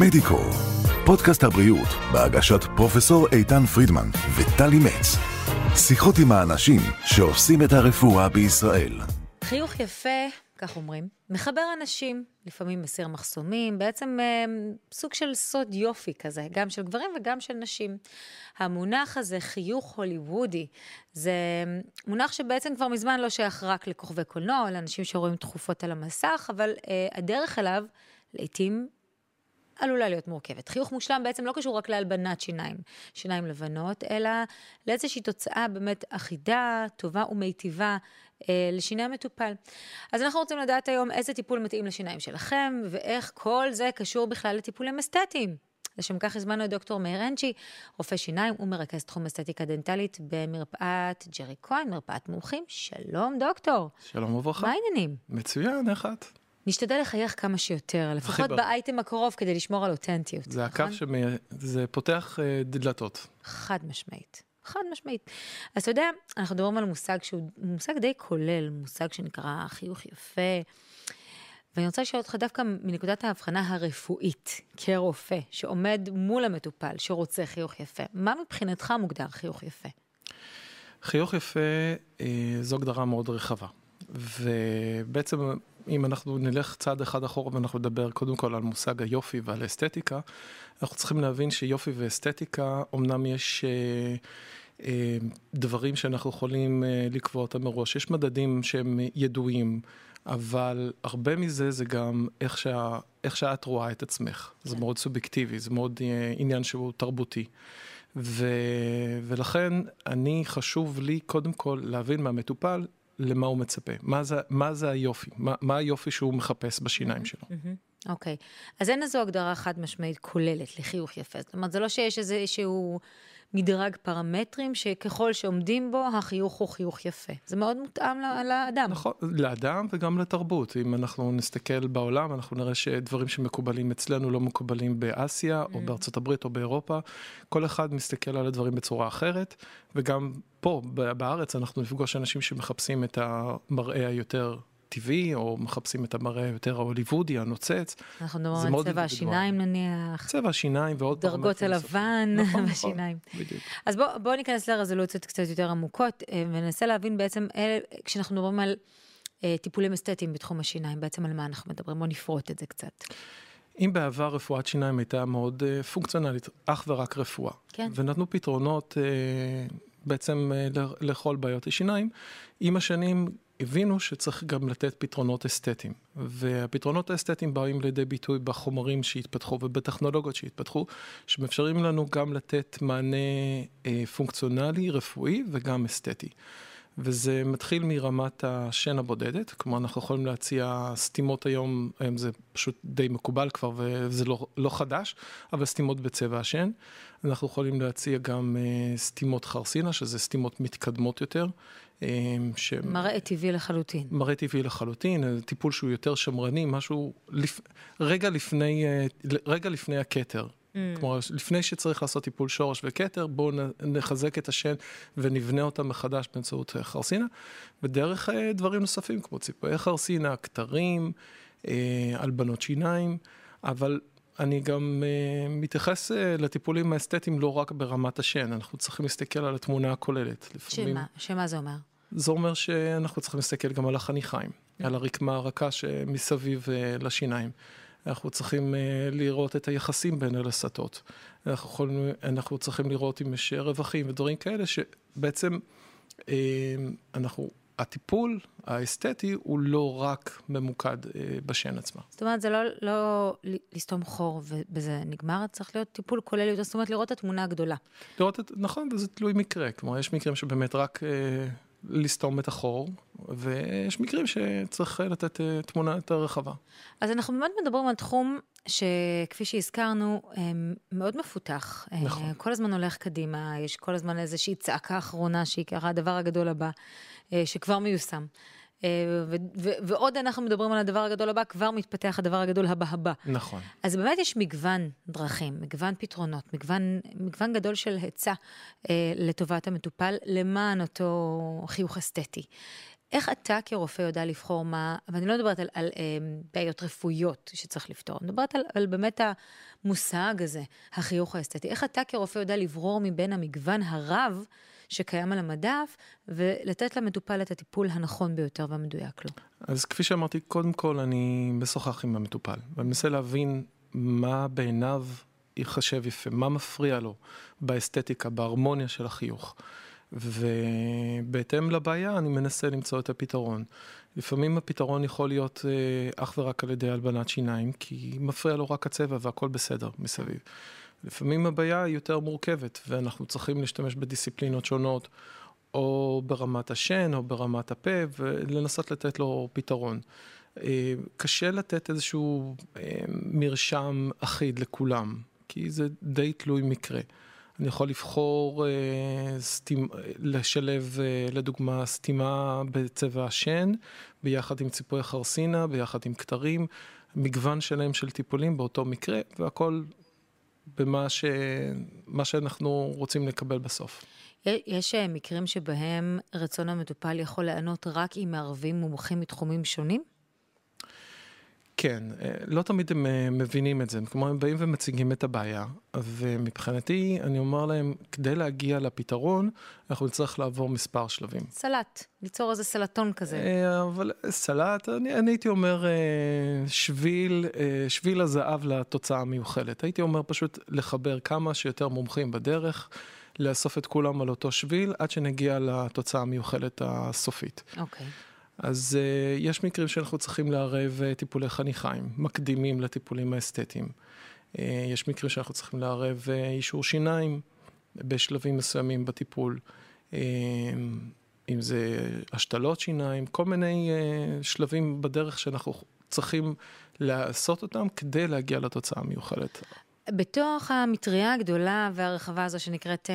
מדיקו, פודקאסט הבריאות בהגשת פרופסור איתן פרידמן וטלי מצ. שיחות עם האנשים שעושים את הרפואה בישראל. חיוך יפה, כך אומרים, מחבר אנשים, לפעמים מסיר מחסומים, בעצם אה, סוג של סוד יופי כזה, גם של גברים וגם של נשים. המונח הזה, חיוך הוליוודי, זה מונח שבעצם כבר מזמן לא שייך רק לכוכבי קולנוע, לאנשים שרואים תכופות על המסך, אבל אה, הדרך אליו לעתים עלולה להיות מורכבת. חיוך מושלם בעצם לא קשור רק להלבנת שיניים, שיניים לבנות, אלא לאיזושהי תוצאה באמת אחידה, טובה ומיטיבה אה, לשיני המטופל. אז אנחנו רוצים לדעת היום איזה טיפול מתאים לשיניים שלכם, ואיך כל זה קשור בכלל לטיפולים אסתטיים. לשם כך הזמנו את דוקטור מאיר אנצ'י, רופא שיניים ומרכז תחום אסתטיקה דנטלית במרפאת ג'רי כהן, מרפאת מומחים. שלום דוקטור. שלום וברכה. מה העניינים? מצוין, איך את? נשתדל לחייך כמה שיותר, לפחות בר- באייטם הקרוב, כדי לשמור על אותנטיות. זה הקו נכון? שזה פותח אה, דלתות. חד משמעית. חד משמעית. אז אתה יודע, אנחנו מדברים על מושג שהוא מושג די כולל, מושג שנקרא חיוך יפה. ואני רוצה לשאול אותך דווקא מנקודת ההבחנה הרפואית, כרופא, שעומד מול המטופל, שרוצה חיוך יפה. מה מבחינתך מוגדר חיוך יפה? חיוך יפה אה, זו הגדרה מאוד רחבה. ובעצם אם אנחנו נלך צעד אחד אחורה ואנחנו נדבר קודם כל על מושג היופי ועל האסתטיקה, אנחנו צריכים להבין שיופי ואסתטיקה, אמנם יש אה, אה, דברים שאנחנו יכולים אה, לקבוע אותם מראש, יש מדדים שהם ידועים, אבל הרבה מזה זה גם איך, שה, איך שאת רואה את עצמך. זה מאוד סובייקטיבי, זה מאוד עניין שהוא תרבותי. ו... ולכן אני, חשוב לי קודם כל להבין מהמטופל למה הוא מצפה. מה זה, מה זה היופי? מה, מה היופי שהוא מחפש בשיניים שלו? אוקיי. אז אין איזו הגדרה חד משמעית כוללת לחיוך יפה. זאת אומרת, זה לא שיש איזשהו מדרג פרמטרים שככל שעומדים בו, החיוך הוא חיוך יפה. זה מאוד מותאם לאדם. נכון, לאדם וגם לתרבות. אם אנחנו נסתכל בעולם, אנחנו נראה שדברים שמקובלים אצלנו לא מקובלים באסיה, או בארצות הברית, או באירופה. כל אחד מסתכל על הדברים בצורה אחרת, וגם פה, בארץ, אנחנו נפגוש אנשים שמחפשים את המראה היותר טבעי, או מחפשים את המראה היותר ההוליוודי, הנוצץ. אנחנו מדברים על צבע. השיניים נניח, צבע השיניים ועוד דרגות פרמטרים נוספים. הלבן נכון, נכון, בשיניים. בדיוק. אז בואו בוא ניכנס לרזולוציות קצת יותר עמוקות, אה, וננסה להבין בעצם, אלה, כשאנחנו מדברים על אה, טיפולים אסתטיים בתחום השיניים, בעצם על מה אנחנו מדברים? בואו נפרוט את זה קצת. אם בעבר רפואת שיניים הייתה מאוד uh, פונקציונלית, אך ורק רפואה, כן. ונתנו פתרונות uh, בעצם uh, לכל בעיות השיניים, עם השנים הבינו שצריך גם לתת פתרונות אסתטיים. והפתרונות האסתטיים באים לידי ביטוי בחומרים שהתפתחו ובטכנולוגיות שהתפתחו, שמאפשרים לנו גם לתת מענה uh, פונקציונלי, רפואי וגם אסתטי. וזה מתחיל מרמת השן הבודדת, כלומר אנחנו יכולים להציע סתימות היום, היום זה פשוט די מקובל כבר וזה לא, לא חדש, אבל סתימות בצבע השן. אנחנו יכולים להציע גם uh, סתימות חרסינה, שזה סתימות מתקדמות יותר. Um, ש... מראה טבעי לחלוטין. מראה טבעי לחלוטין, אה, טיפול שהוא יותר שמרני, משהו לפ... רגע, לפני, אה, רגע לפני הכתר. Mm. כלומר, לפני שצריך לעשות טיפול שורש וכתר, בואו נחזק את השן ונבנה אותה מחדש באמצעות חרסינה, ודרך אה, דברים נוספים כמו ציפויי חרסינה, כתרים, הלבנות שיניים, אבל אני גם אה, מתייחס אה, לטיפולים האסתטיים לא רק ברמת השן, אנחנו צריכים להסתכל על התמונה הכוללת. לפעמים- שמה? שמה זה אומר? זה אומר שאנחנו צריכים להסתכל גם על החניכיים, על הרקמה הרכה שמסביב אה, לשיניים. אנחנו צריכים אה, לראות את היחסים בין הלסתות. אנחנו, יכולים, אנחנו צריכים לראות אם יש רווחים ודברים כאלה שבעצם אה, אנחנו, הטיפול האסתטי הוא לא רק ממוקד אה, בשן עצמה. זאת אומרת, זה לא, לא לסתום חור ובזה נגמר, צריך להיות טיפול כולל יותר, זאת אומרת, לראות את התמונה הגדולה. לראות את, נכון, וזה תלוי מקרה, כלומר יש מקרים שבאמת רק אה, לסתום את החור, ויש מקרים שצריך אה, לתת אה, תמונה יותר רחבה. אז אנחנו באמת מדברים על תחום שכפי שהזכרנו, אה, מאוד מפותח. נכון. כל הזמן הולך קדימה, יש כל הזמן איזושהי צעקה אחרונה שהיא ככה הדבר הגדול הבא, שכבר מיושם. אה, ועוד אנחנו מדברים על הדבר הגדול הבא, כבר מתפתח הדבר הגדול הבא הבא. נכון. אז באמת יש מגוון דרכים, מגוון פתרונות, מגוון, מגוון גדול של היצע אה, לטובת המטופל למען אותו חיוך אסתטי. איך אתה כרופא יודע לבחור מה, ואני לא מדברת על, על אה, בעיות רפואיות שצריך לפתור, אני מדברת על, על באמת המושג הזה, החיוך האסתטי. איך אתה כרופא יודע לברור מבין המגוון הרב שקיים על המדף, ולתת למטופל את הטיפול הנכון ביותר והמדויק לו? אז כפי שאמרתי, קודם כל אני משוחח עם המטופל, ואני מנסה להבין מה בעיניו ייחשב יפה, מה מפריע לו באסתטיקה, בהרמוניה של החיוך. ובהתאם לבעיה אני מנסה למצוא את הפתרון. לפעמים הפתרון יכול להיות אה, אך ורק על ידי הלבנת שיניים, כי מפריע לו רק הצבע והכל בסדר מסביב. לפעמים הבעיה היא יותר מורכבת, ואנחנו צריכים להשתמש בדיסציפלינות שונות, או ברמת השן, או ברמת הפה, ולנסות לתת לו פתרון. אה, קשה לתת איזשהו אה, מרשם אחיד לכולם, כי זה די תלוי מקרה. אני יכול לבחור אה, סתימ, לשלב אה, לדוגמה סתימה בצבע השן, ביחד עם ציפוי חרסינה, ביחד עם כתרים, מגוון שלם של טיפולים באותו מקרה, והכל במה ש... שאנחנו רוצים לקבל בסוף. יש אה, מקרים שבהם רצון המטופל יכול לענות רק אם מערבים מומחים מתחומים שונים? כן, אה, לא תמיד הם אה, מבינים את זה, כלומר הם באים ומציגים את הבעיה, ומבחינתי אני אומר להם, כדי להגיע לפתרון, אנחנו נצטרך לעבור מספר שלבים. סלט, ליצור איזה סלטון כזה. אה, אבל סלט, אני, אני הייתי אומר שביל, שביל הזהב לתוצאה המיוחלת. הייתי אומר פשוט לחבר כמה שיותר מומחים בדרך. לאסוף את כולם על אותו שביל עד שנגיע לתוצאה המיוחלת הסופית. אוקיי. Okay. אז uh, יש מקרים שאנחנו צריכים לערב uh, טיפולי חניכיים, מקדימים לטיפולים האסתטיים. Uh, יש מקרים שאנחנו צריכים לערב uh, אישור שיניים בשלבים מסוימים בטיפול. Uh, אם זה השתלות שיניים, כל מיני uh, שלבים בדרך שאנחנו צריכים לעשות אותם כדי להגיע לתוצאה המיוחלת. בתוך המטריה הגדולה והרחבה הזו שנקראת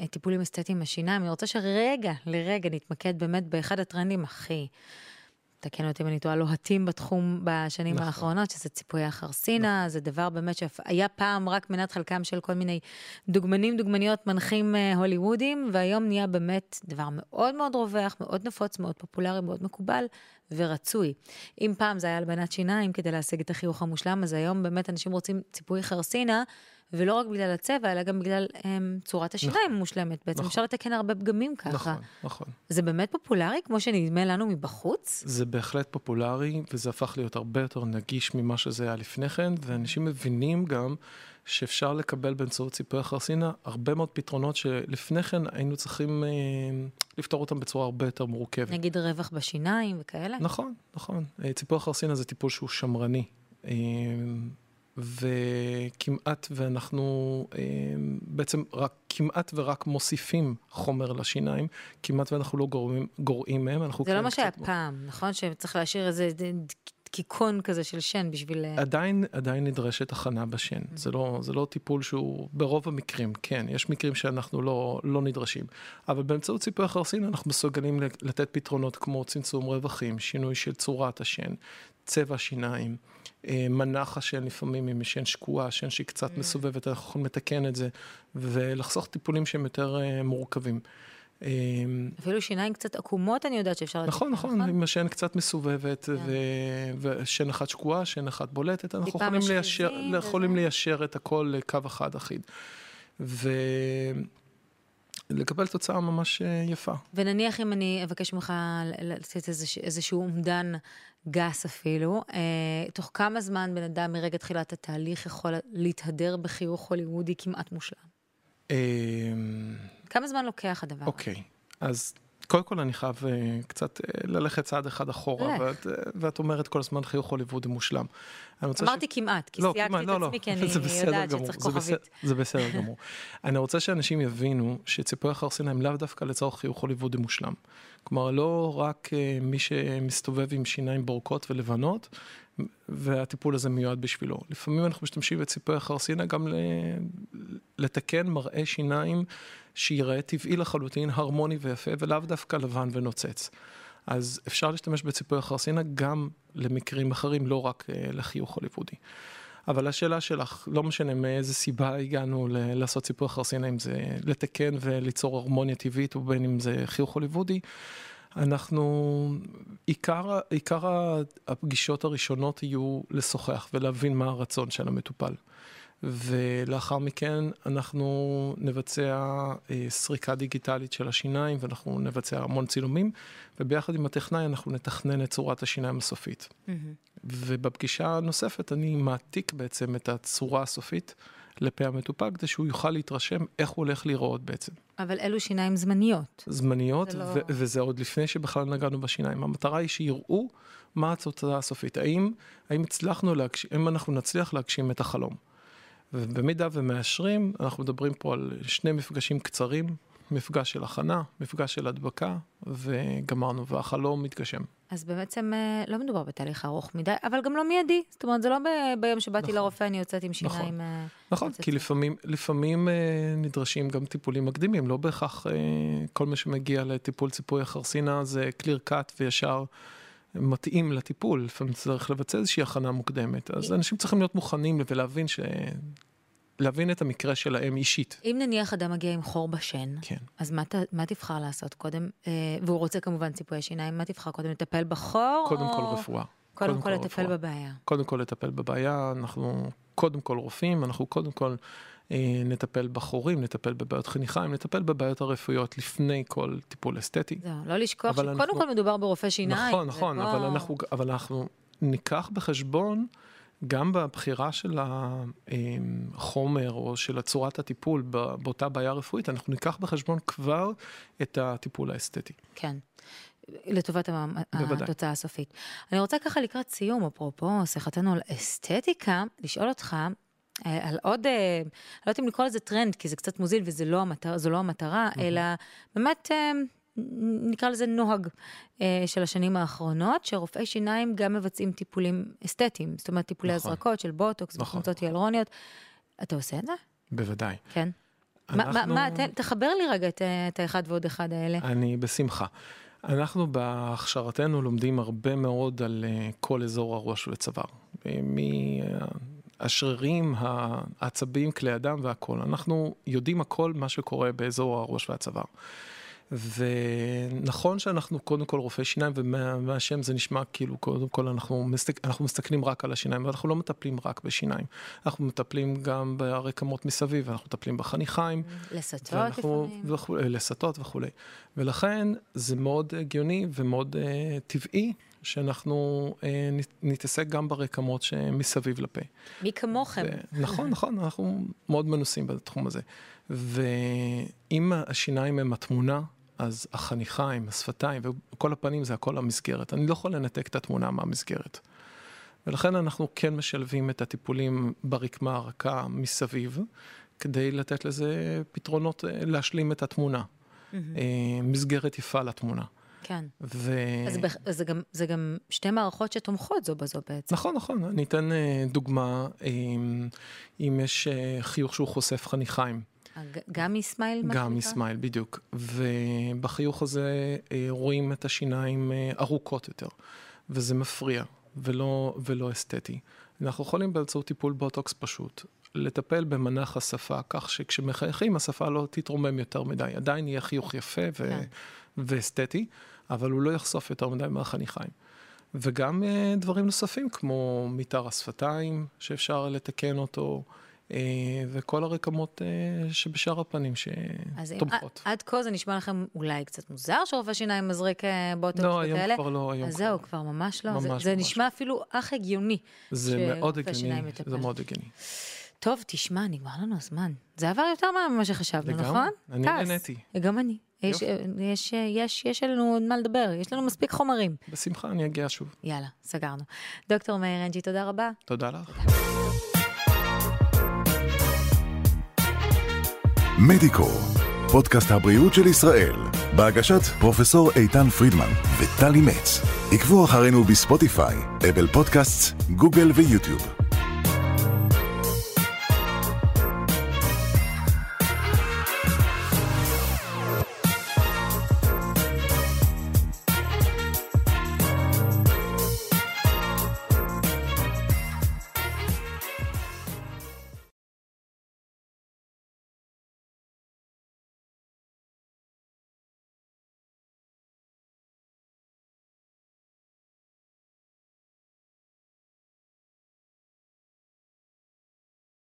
אה, טיפולים אסתטיים בשיניים, אני רוצה שרגע, לרגע נתמקד באמת באחד הטרנדים הכי, תקן אותי אם אני טועה, לוהטים בתחום בשנים נכון. האחרונות, שזה ציפוי החרסינה, נכון. זה דבר באמת שהיה פעם רק מנת חלקם של כל מיני דוגמנים, דוגמניות, מנחים אה, הוליוודים, והיום נהיה באמת דבר מאוד מאוד רווח, מאוד נפוץ, מאוד פופולרי, מאוד מקובל, ורצוי. אם פעם זה היה הלבנת שיניים כדי להשיג את החיוך המושלם, אז היום באמת אנשים רוצים ציפוי חרסינה, ולא רק בגלל הצבע, אלא גם בגלל um, צורת השיניים נכון, המושלמת. בעצם נכון. אפשר לתקן הרבה פגמים ככה. נכון, נכון. זה באמת פופולרי, כמו שנדמה לנו מבחוץ? זה בהחלט פופולרי, וזה הפך להיות הרבה יותר נגיש ממה שזה היה לפני כן, ואנשים מבינים גם שאפשר לקבל באמצעות ציפוי החרסינה הרבה מאוד פתרונות שלפני כן היינו צריכים אה, לפתור אותם בצורה הרבה יותר מורכבת. נגיד רווח בשיניים וכאלה? נכון, נכון. אה, ציפוי החרסינה זה טיפול שהוא שמרני. אה, וכמעט ואנחנו אה, בעצם רק, כמעט ורק מוסיפים חומר לשיניים, כמעט ואנחנו לא גורעים, גורעים מהם. זה לא מה שהיה פעם, נכון? שצריך להשאיר איזה קיקון כזה של שן בשביל... אה, עדיין, עדיין נדרשת הכנה בשן. Mm-hmm. זה, לא, זה לא טיפול שהוא, ברוב המקרים, כן, יש מקרים שאנחנו לא, לא נדרשים. אבל באמצעות ציפוי החרסין אנחנו מסוגלים לתת פתרונות כמו צמצום רווחים, שינוי של צורת השן, צבע שיניים, אה, מנח השן לפעמים, יש שן שקועה, שן שהיא קצת mm-hmm. מסובבת, אנחנו יכולים לתקן את זה, ולחסוך טיפולים שהם יותר uh, מורכבים. אמ, אפילו שיניים קצת עקומות, אני יודעת שאפשר... נכון, נכון, נכון, עם השן קצת מסובבת, כן. ושן אחת שקועה, שן אחת בולטת, אנחנו יכולים ליישר, יכולים ליישר את הכל לקו אחד אחיד. ולקבל תוצאה ממש אה, יפה. ונניח אם אני אבקש ממך לתת איזשהו אומדן גס אפילו, אה, תוך כמה זמן בן אדם מרגע תחילת התהליך יכול להתהדר בחיוך הוליוודי כמעט מושלם? אמ, כמה זמן לוקח הדבר? אוקיי, אז קודם כל אני חייב uh, קצת uh, ללכת צעד אחד אחורה, ואת, uh, ואת אומרת כל הזמן חיוך הוליוודי מושלם. אמרתי ש... כמעט, כי לא, סייגתי כמעט, את לא, עצמי, לא. כי אני יודעת גמור, שצריך כוכבית. זה בסדר גמור. אני רוצה שאנשים יבינו שציפוי החרסינה הם לאו דווקא לצורך חיוך הוליוודי מושלם. כלומר, לא רק מי שמסתובב עם שיניים בורקות ולבנות, והטיפול הזה מיועד בשבילו. לפעמים אנחנו משתמשים בציפוי החרסינה גם לתקן מראה שיניים שיראה טבעי לחלוטין, הרמוני ויפה, ולאו דווקא לבן ונוצץ. אז אפשר להשתמש בציפוי החרסינה גם למקרים אחרים, לא רק uh, לחיוך הוליוודי. אבל השאלה שלך, לא משנה מאיזה סיבה הגענו ל- לעשות ציפוי חרסינה, אם זה לתקן וליצור הרמוניה טבעית, ובין אם זה חיוך הוליוודי, אנחנו, עיקר, עיקר הפגישות הראשונות יהיו לשוחח ולהבין מה הרצון של המטופל. ולאחר מכן אנחנו נבצע אה, סריקה דיגיטלית של השיניים ואנחנו נבצע המון צילומים, וביחד עם הטכנאי אנחנו נתכנן את צורת השיניים הסופית. Mm-hmm. ובפגישה הנוספת אני מעתיק בעצם את הצורה הסופית לפה המטופל, כדי שהוא יוכל להתרשם איך הוא הולך להיראות בעצם. אבל אלו שיניים זמניות. זמניות, זה לא... ו- וזה עוד לפני שבכלל נגענו בשיניים. המטרה היא שיראו מה התוצאה הסופית. האם, האם הצלחנו להגשים, האם אנחנו נצליח להגשים את החלום. ובמידה ומאשרים, אנחנו מדברים פה על שני מפגשים קצרים, מפגש של הכנה, מפגש של הדבקה, וגמרנו, והחלום מתגשם. אז בעצם אה, לא מדובר בתהליך ארוך מדי, אבל גם לא מיידי. זאת אומרת, זה לא ב- ביום שבאתי נכון. לרופא, אני יוצאת עם שיניים... נכון, אה, נכון כי לפעמים, לפעמים אה, נדרשים גם טיפולים מקדימים, לא בהכרח כל מי שמגיע לטיפול ציפוי החרסינה זה קליר קאט וישר. מתאים לטיפול, לפעמים צריך לבצע איזושהי הכנה מוקדמת. אז אנשים צריכים להיות מוכנים ולהבין ש... להבין את המקרה שלהם אישית. אם נניח אדם מגיע עם חור בשן, כן. אז מה, מה תבחר לעשות קודם? אה, והוא רוצה כמובן ציפוי שיניים, מה תבחר קודם? לטפל בחור? קודם או... כל רפואה. קודם, קודם כל לטפל רפואה. בבעיה. קודם כל לטפל בבעיה, אנחנו קודם כל רופאים, אנחנו קודם כל אה, נטפל בחורים, נטפל בבעיות חניכיים, נטפל בבעיות הרפואיות לפני כל טיפול אסתטי. זהו, לא לשכוח שקודם אנחנו... כל מדובר ברופא שיניים. נכון, נכון, אבל. אנחנו, אבל אנחנו ניקח בחשבון... גם בבחירה של החומר או של צורת הטיפול באותה בעיה רפואית, אנחנו ניקח בחשבון כבר את הטיפול האסתטי. כן. לטובת התוצאה הסופית. אני רוצה ככה לקראת סיום, אפרופו שיחתנו על אסתטיקה, לשאול אותך אה, על עוד, אה, לא יודעת אם לקרוא לזה טרנד, כי זה קצת מוזיל וזו לא המטרה, לא המטרה mm-hmm. אלא באמת אה, נקרא לזה נוהג אה, של השנים האחרונות, שרופאי שיניים גם מבצעים טיפולים אסתטיים, זאת אומרת טיפולי נכון. הזרקות של בוטוקס נכון, וחומצות. היאלרוניות. אתה עושה את זה? בוודאי. כן. אנחנו... מה, מה, ת, תחבר לי רגע את, את האחד ועוד אחד האלה. אני בשמחה. אנחנו בהכשרתנו לומדים הרבה מאוד על אה, כל אזור הראש וצוואר. מהשרירים, העצבים, כלי הדם והכול. אנחנו יודעים הכל מה שקורה באזור הראש והצוואר. ונכון שאנחנו קודם כל רופאי שיניים, ומהשם זה נשמע כאילו קודם כל אנחנו, מסתק, אנחנו מסתכלים רק על השיניים, אבל אנחנו לא מטפלים רק בשיניים. אנחנו מטפלים גם ברקמות מסביב, אנחנו מטפלים בחניכיים. לסטות לפעמים. וכו', לסטות וכולי. ולכן זה מאוד הגיוני ומאוד uh, טבעי. שאנחנו אה, נתעסק גם ברקמות שמסביב לפה. מי כמוכם. ו- נכון, נכון, אנחנו מאוד מנוסים בתחום הזה. ואם השיניים הם התמונה, אז החניכיים, השפתיים וכל הפנים זה הכל המסגרת. אני לא יכול לנתק את התמונה מהמסגרת. ולכן אנחנו כן משלבים את הטיפולים ברקמה הרכה מסביב, כדי לתת לזה פתרונות, אה, להשלים את התמונה. Mm-hmm. מסגרת יפה לתמונה. כן. ו... אז בח... זה, גם, זה גם שתי מערכות שתומכות זו בזו בעצם. נכון, נכון. אני אתן אה, דוגמה, אם יש חיוך שהוא חושף חניכיים. גם מסמייל? גם מסמייל, בדיוק. ובחיוך הזה אה, רואים את השיניים אה, ארוכות יותר, וזה מפריע ולא, ולא אסתטי. אנחנו יכולים באמצעות טיפול בוטוקס פשוט לטפל במנח השפה, כך שכשמחייכים השפה לא תתרומם יותר מדי. עדיין יהיה חיוך יפה ו- כן. ואסתטי, אבל הוא לא יחשוף יותר מדי מהחניכיים. וגם uh, דברים נוספים, כמו מיתר השפתיים, שאפשר לתקן אותו. אה, וכל הרקמות אה, שבשאר הפנים שתומכות. אז עד כה זה נשמע לכם אולי קצת מוזר שרופא שיניים מזריק אה, בוטוקס וכאלה? לא, היום כבר לא, היום אז זהו, כבר ממש לא. ממש, זה, ממש. זה נשמע אפילו אך הגיוני. זה מאוד הגיוני, זה מאוד הגיוני. טוב, תשמע, נגמר לנו הזמן. זה עבר יותר ממה שחשבנו, לגמרי, נכון? אני נהניתי. גם אני. יש, יש, יש, יש לנו עוד מה לדבר, יש לנו מספיק חומרים. בשמחה, אני אגיע שוב. יאללה, סגרנו. דוקטור מאיר אנג'י, תודה רבה. תודה לך. מדיקו, פודקאסט הבריאות של ישראל, בהגשת פרופסור איתן פרידמן וטלי מצ. עקבו אחרינו בספוטיפיי, אפל פודקאסט, גוגל ויוטיוב.